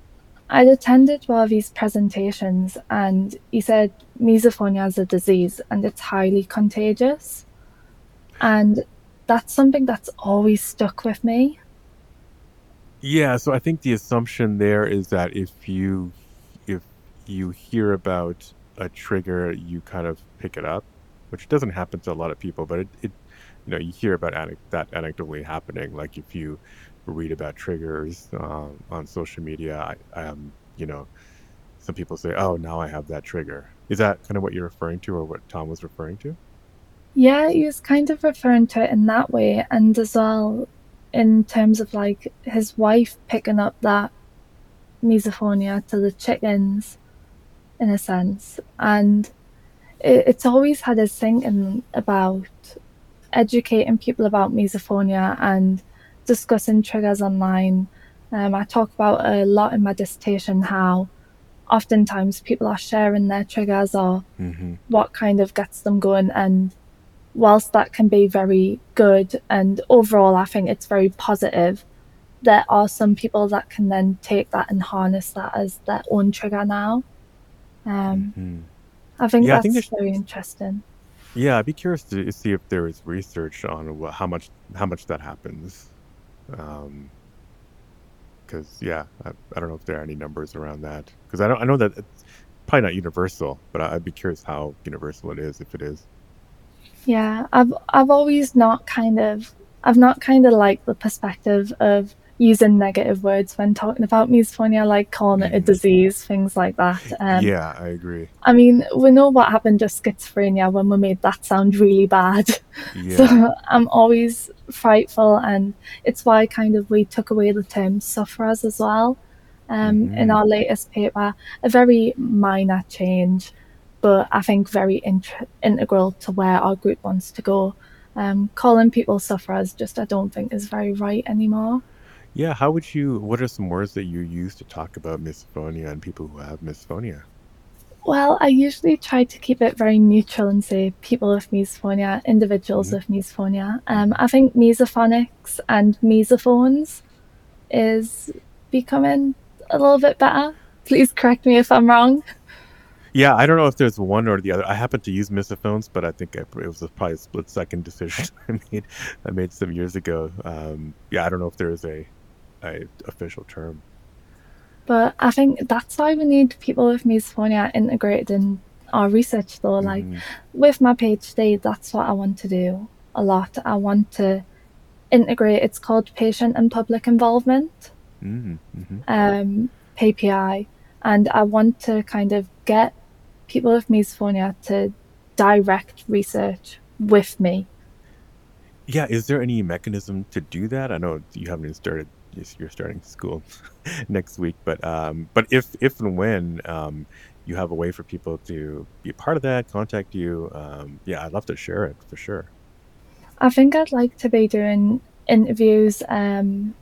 I'd attended one of his presentations and he said misophonia is a disease and it's highly contagious. And that's something that's always stuck with me. Yeah, so I think the assumption there is that if you if you hear about a trigger, you kind of pick it up, which doesn't happen to a lot of people, but it, it you know, you hear about anec- that anecdotally happening. Like if you read about triggers um, on social media, I, um, you know, some people say, "Oh, now I have that trigger." Is that kind of what you're referring to, or what Tom was referring to? Yeah, he was kind of referring to it in that way, and as well in terms of like his wife picking up that misophonia to the chickens, in a sense. And it, it's always had us thinking about educating people about misophonia and discussing triggers online. Um, I talk about a lot in my dissertation how oftentimes people are sharing their triggers or Mm-hmm. what kind of gets them going and whilst that can be very good and overall I think it's very positive, there are some people that can then take that and harness that as their own trigger now. Um, Mm-hmm. I think Yeah, I think that's very interesting. Yeah, I'd be curious to see if there is research on how much how much that happens. Um, because yeah, I, I don't know if there are any numbers around that. Because I don't I know that it's probably not universal, but I, I'd be curious how universal it is if it is. Yeah, I've I've always not kind of I've not kind of liked the perspective of using negative words when talking about misophonia, like calling it a hmm disease, things like that. Um, Yeah, I agree. I mean, we know what happened to schizophrenia when we made that sound really bad. Yeah. So I'm always frightful, and it's why kind of we took away the term sufferers as well. Um, in hmm our latest paper, a very minor change, but I think very int- integral to where our group wants to go. Um, calling people sufferers just I don't think is very right anymore. Yeah, how would you? What are some words that you use to talk about misophonia and people who have misophonia? Well, I usually try to keep it very neutral and say people with misophonia, individuals hmm with misophonia. Um, I think misophonics and misophones is becoming a little bit better. Please correct me if I'm wrong. Yeah, I don't know if there's one or the other. I happen to use misophones, but I think I, it was probably a split second decision I made. I made some years ago. Um, yeah, I don't know if there is a, a official term. But I think that's why we need people with misophonia integrated in our research, though. Like hmm with my PhD, that's what I want to do a lot. I want to integrate, it's called patient and public involvement. hmm hmm um, PPI, and I want to kind of get people with misophonia to direct research with me. Yeah, is there any mechanism to do that? I know you haven't even started. You're starting school next week, but um, but if if and when um, you have a way for people to be a part of that, contact you, um, yeah, I'd love to share it for sure. I think I'd like to be doing interviews um,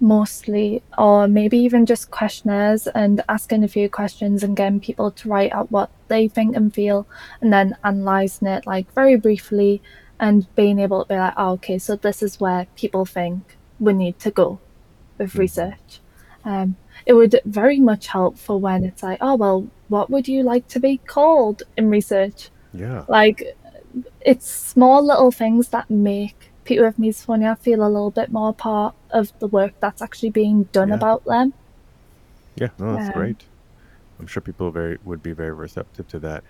mostly, or maybe even just questionnaires and asking a few questions and getting people to write out what they think and feel, and then analysing it like very briefly and being able to be like, oh, okay, so this is where people think we need to go with mm-hmm. research. Um, it would very much help for when it's like, oh, well, what would you like to be called in research? Yeah. Like, it's small little things that make people with misophonia feel a little bit more part of the work that's actually being done yeah. about them. Yeah, no, that's um, great. I'm sure people very would be very receptive to that.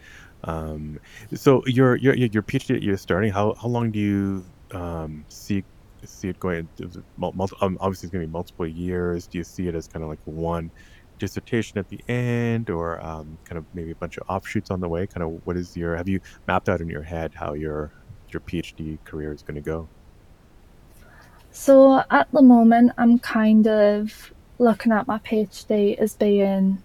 Um, so your your your PhD you're starting. How how long do you um, see see it going? Um, obviously, it's going to be multiple years. Do you see it as kind of like one dissertation at the end, or um, kind of maybe a bunch of offshoots on the way? Kind of what is your have you mapped out in your head how your your PhD career is going to go? So at the moment, I'm kind of looking at my PhD as being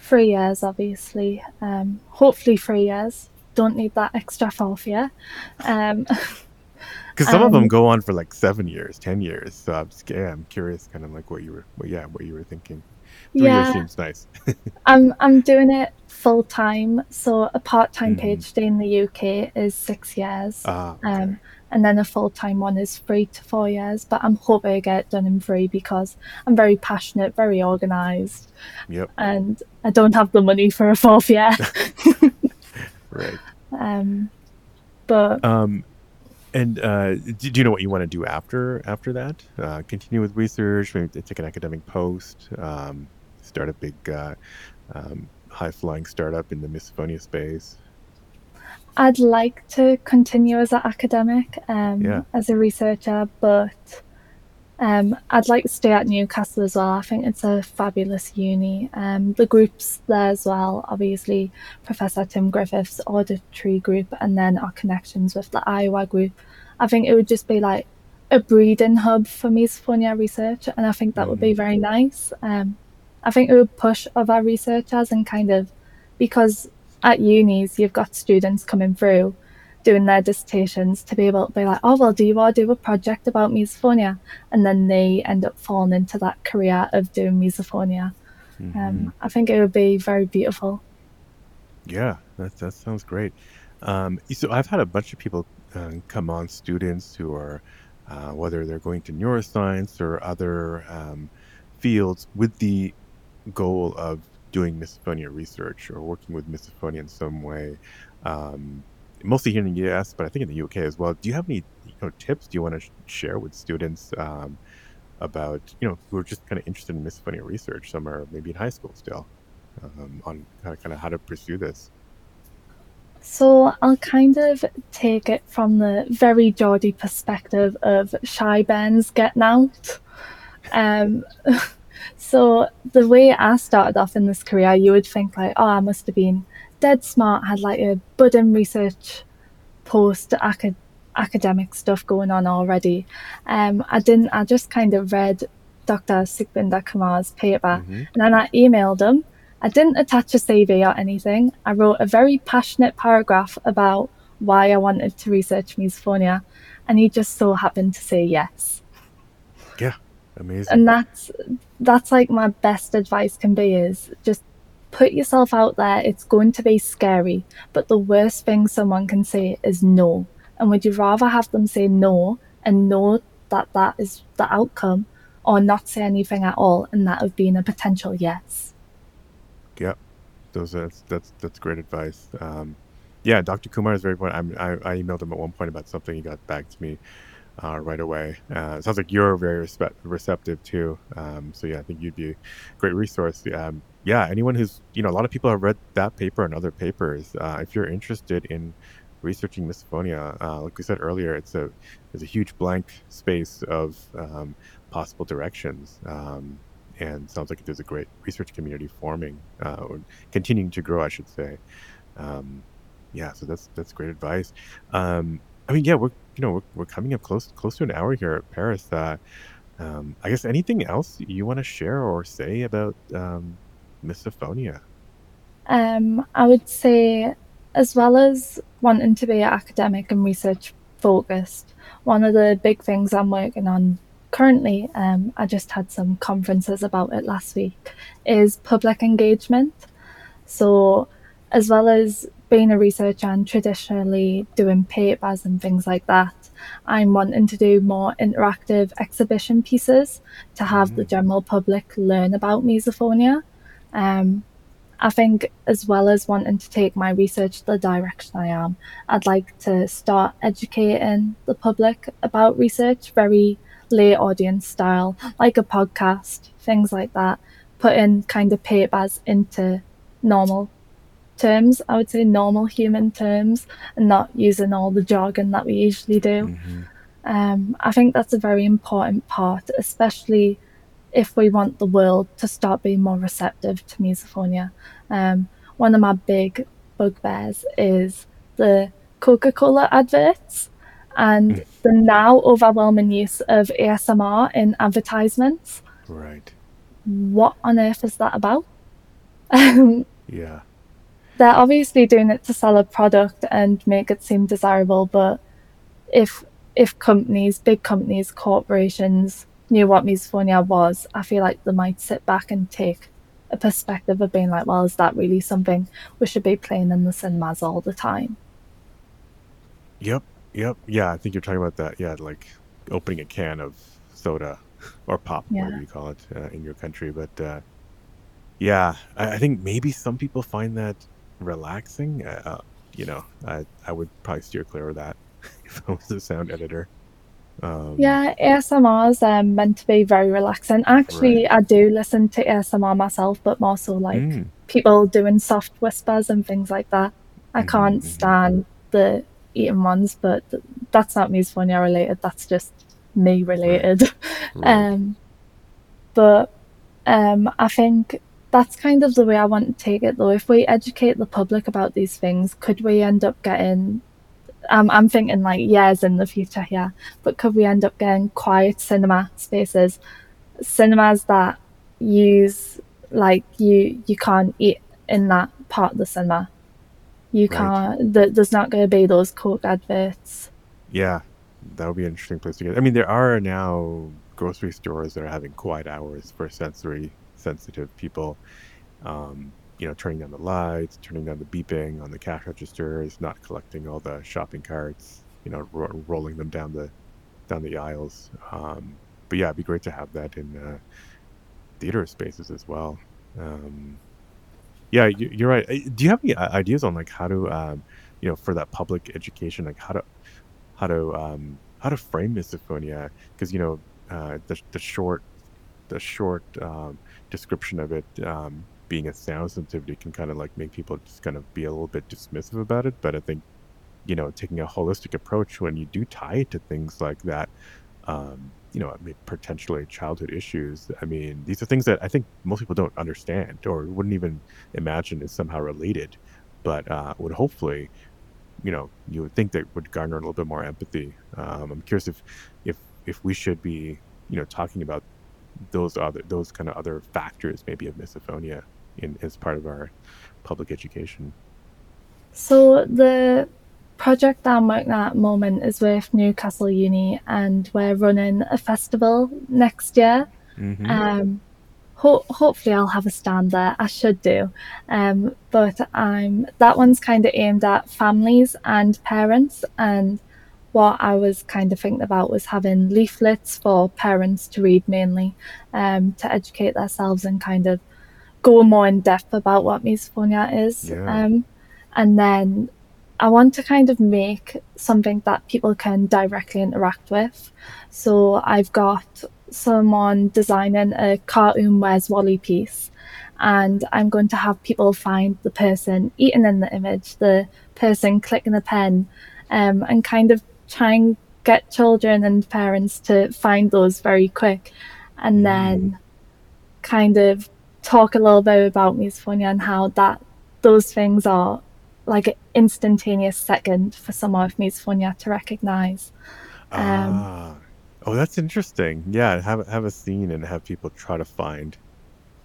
three years, obviously. Um, hopefully, three years. Don't need that extra fourth year. Um, because some um, of them go on for like seven years, ten years. So I'm, yeah, I'm curious, kind of like what you were, well, yeah, what you were thinking. Three yeah, years seems nice. I'm I'm doing it full time. So a part time mm. PhD in the UK is six years. Ah, okay. Um, and then a full time one is three to four years. But I'm hoping to get it done in three because I'm very passionate, very organised. Yep. And I don't have the money for a fourth year. right. Um, but um, and uh, do you know what you want to do after after that? Uh, continue with research, maybe take an academic post, um, start a big uh, um, high flying startup in the misophonia space. I'd like to continue as an academic, um, yeah. as a researcher, but um, I'd like to stay at Newcastle as well. I think it's a fabulous uni. Um, the groups there as well, obviously, Professor Tim Griffiths' auditory group, and then our connections with the IWA group. I think it would just be like a breeding hub for misophonia research, and I think that would be mm-hmm. very nice. Um, I think it would push other researchers and kind of because at unis you've got students coming through doing their dissertations to be able to be like, oh well, do you want to do a project about misophonia? And then they end up falling into that career of doing misophonia. Mm-hmm. Um, I think it would be very beautiful. Yeah, that that sounds great. Um, so I've had a bunch of people uh, come on, students who are uh, whether they're going to neuroscience or other um, fields with the goal of doing misophonia research or working with misophonia in some way. Um, mostly here in the US, but I think in the UK as well. Do you have any you know, tips do you want to sh- share with students um, about, you know, who are just kind of interested in misophonia research? Some are maybe in high school still um, on kind of, kind of how to pursue this. So I'll kind of take it from the very Geordie perspective of shy Ben's getting out. Um, so the way I started off in this career, you would think like, oh, I must have been dead smart, had like a budding research post acad- academic stuff going on already. Um, I didn't. I just kind of read Dr. Sukhbinder Kumar's paper, mm-hmm. and then I emailed him. I didn't attach a CV or anything. I wrote a very passionate paragraph about why I wanted to research misophonia, and he just so happened to say yes. Yeah, amazing. And that's that's like my best advice can be is just put yourself out there. It's going to be scary, but the worst thing someone can say is no. And would you rather have them say no and know that that is the outcome, or not say anything at all and that have been a potential yes? Yep, those that's that's that's great advice. Um, yeah, Dr. Kumar is very. Important. I, I emailed him at one point about something. He got back to me uh, right away. Uh, sounds like you're very receptive too. Um, so yeah, I think you'd be a great resource. Um, yeah, anyone who's you know a lot of people have read that paper and other papers. Uh, if you're interested in researching misophonia, uh, like we said earlier, it's a there's a huge blank space of um, possible directions. Um, and sounds like there's a great research community forming uh, or continuing to grow, I should say. Um, yeah, so that's that's great advice. Um, I mean, yeah, we're you know we're, we're coming up close close to an hour here at Paris. Uh, um, I guess anything else you want to share or say about um, Misophonia? Um, I would say, as well as wanting to be academic and research focused, one of the big things I'm working on currently, um, I just had some conferences about it last week, is public engagement. So, as well as being a researcher and traditionally doing papers and things like that, I'm wanting to do more interactive exhibition pieces to have mm-hmm. the general public learn about misophonia. Um, I think, as well as wanting to take my research the direction I am, I'd like to start educating the public about research, very lay audience style, like a podcast, things like that, putting kind of papers into normal terms, I would say normal human terms, and not using all the jargon that we usually do. Mm-hmm. Um, I think that's a very important part, especially if we want the world to start being more receptive to misophonia. Um, one of my big bugbears is the Coca Cola adverts and mm. the now overwhelming use of ASMR in advertisements. Right. What on earth is that about? yeah they're obviously doing it to sell a product and make it seem desirable, but if if companies, big companies, corporations knew what misophonia was, I feel like they might sit back and take a perspective of being like, well, is that really something we should be playing in the cinemas all the time? Yep, yep, yeah. I think you're talking about that. Yeah, like opening a can of soda or pop, yeah. whatever you call it uh, in your country. But uh, yeah, I, I think maybe some people find that relaxing. Uh, uh, you know, I I would probably steer clear of that if I was a sound editor. Um, yeah, ASMR is um, meant to be very relaxing. Actually, right. I do listen to ASMR myself, but more so like mm. people doing soft whispers and things like that. I mm-hmm, can't mm-hmm. stand the eating ones, but that's not misophonia related. That's just me related. Right. Right. um, but um, I think that's kind of the way I want to take it though. If we educate the public about these things, could we end up getting um, I'm thinking like years in the future here, but could we end up getting quiet cinema spaces, cinemas that use like you you can't eat in that part of the cinema. You can't. Th- there's not going to be those Coke adverts. Yeah, that would be an interesting place to get. I mean, there are now grocery stores that are having quiet hours for sensory sensitive people. Um, you know, turning down the lights, turning down the beeping on the cash registers, not collecting all the shopping carts, you know, ro- rolling them down the down the aisles. Um, but yeah, it'd be great to have that in uh, theater spaces as well. Um, yeah, you, are right. Do you have any uh, ideas on like how to, um, you know, for that public education, like how to, how to, um, how to frame misophonia? Because you know, uh, the the short, the short um, description of it um, being a sound sensitivity can kind of like make people just kind of be a little bit dismissive about it. But I think, you know, taking a holistic approach when you do tie it to things like that, um, you know, potentially childhood issues. I mean, these are things that I think most people don't understand or wouldn't even imagine is somehow related, but uh, would hopefully, you know, you would think that would garner a little bit more empathy. Um, I'm curious if, if, if we should be, you know, talking about those other those kind of other factors maybe of misophonia in as part of our public education. So the project that I'm working at the moment is with Newcastle Uni, and we're running a festival next year. Mm-hmm. Um, ho- hopefully, I'll have a stand there. I should do, um, but I'm that one's kind of aimed at families and parents and what I was kind of thinking about was having leaflets for parents to read mainly um, to educate themselves and kind of go more in depth about what misophonia is. Yeah. Um, and then I want to kind of make something that people can directly interact with. So I've got someone designing a cartoon Where's Wally piece. And I'm going to have people find the person eating in the image, the person clicking the pen, um, and kind of try and get children and parents to find those very quick and mm. then kind of talk a little bit about misophonia and how that those things are like an instantaneous second for someone with misophonia to recognize. Um, ah. Oh, that's interesting. Yeah, have have a scene and have people try to find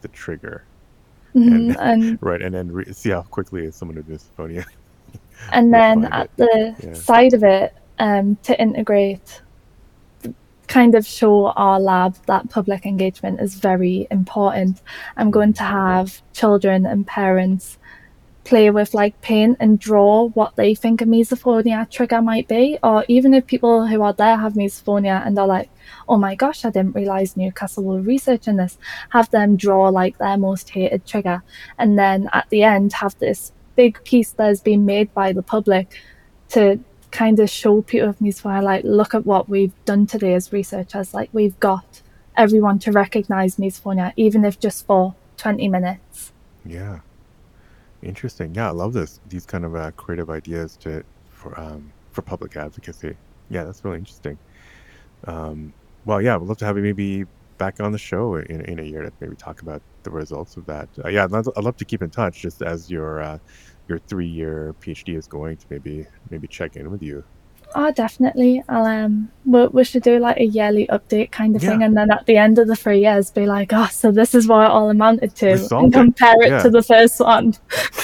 the trigger. mhm, and Right, and then re- see how quickly someone with misophonia and then at it. the Yeah. side of it um, to integrate kind of show our lab that public engagement is very important. I'm going to have children and parents play with like paint and draw what they think a misophonia trigger might be. Or even if people who are there have misophonia and are like oh my gosh i didn't realize newcastle were researching this have them draw like their most hated trigger. And then at the end have this big piece that has been made by the public to kind of show misophonia like look at what we've done today as researchers like we've got everyone to recognize misophonia even if just for 20 minutes Yeah, interesting. Yeah, I love this. These kind of uh, creative ideas to for um, for public advocacy. Yeah, that's really interesting. Um, well, yeah, we'd love to have you maybe back on the show in, in a year to maybe talk about the results of that. Uh, yeah, I'd love to keep in touch just as your uh, your three year PhD is going to maybe maybe check in with you. oh definitely i'll um we, we should do like a yearly update kind of thing and then at the end of the three years be like oh so this is what it all amounted to and solved it. compare it Yeah. to the first one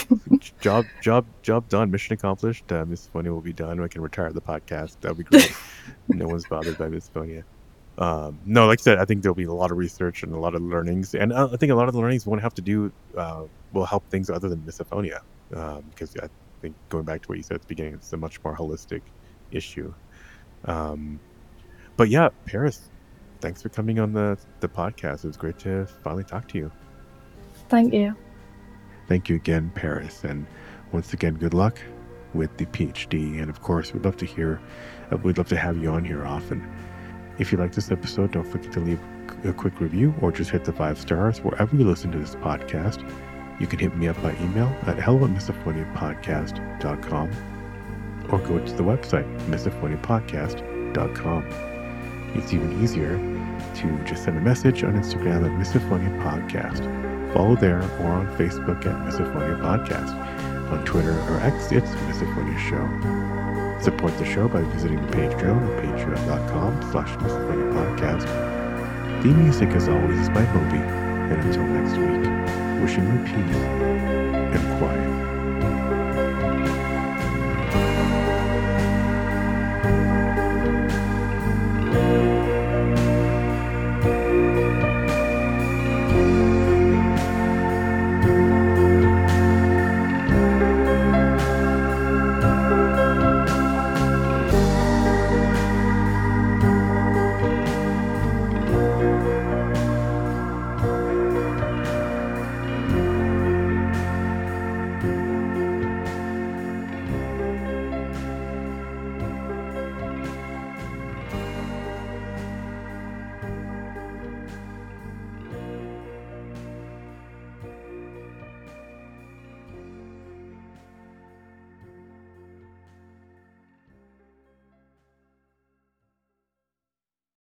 job job job done. Mission accomplished. Uh, Misophonia will be done. We can retire the podcast. That would be great. no one's bothered by misophonia. Um, no, like I said, I think there'll be a lot of research and a lot of learnings, and uh, I think a lot of the learnings won't have to do uh, will help things other than misophonia, um, because I think going back to what you said at the beginning, it's a much more holistic issue. Um, but yeah, Paris, thanks for coming on the the podcast. It was great to finally talk to you. thank you Thank you again, Paris. And once again, good luck with the PhD. And of course, we'd love to hear, uh, we'd love to have you on here often. If you like this episode, don't forget to leave a quick review or just hit the five stars wherever you listen to this podcast. You can hit me up by email at hello at misophoniapodcast.com or go to the website, misophoniapodcast.com. It's even easier to just send a message on Instagram at Misophonia Podcast. Follow there or on Facebook at Misophonia Podcast. On Twitter or X, it's Misophonia Show. Support the show by visiting the Patreon at patreon.com slash Misophonia Podcast. The music, as always, is by Moby. And until next week, wishing you peace and quiet.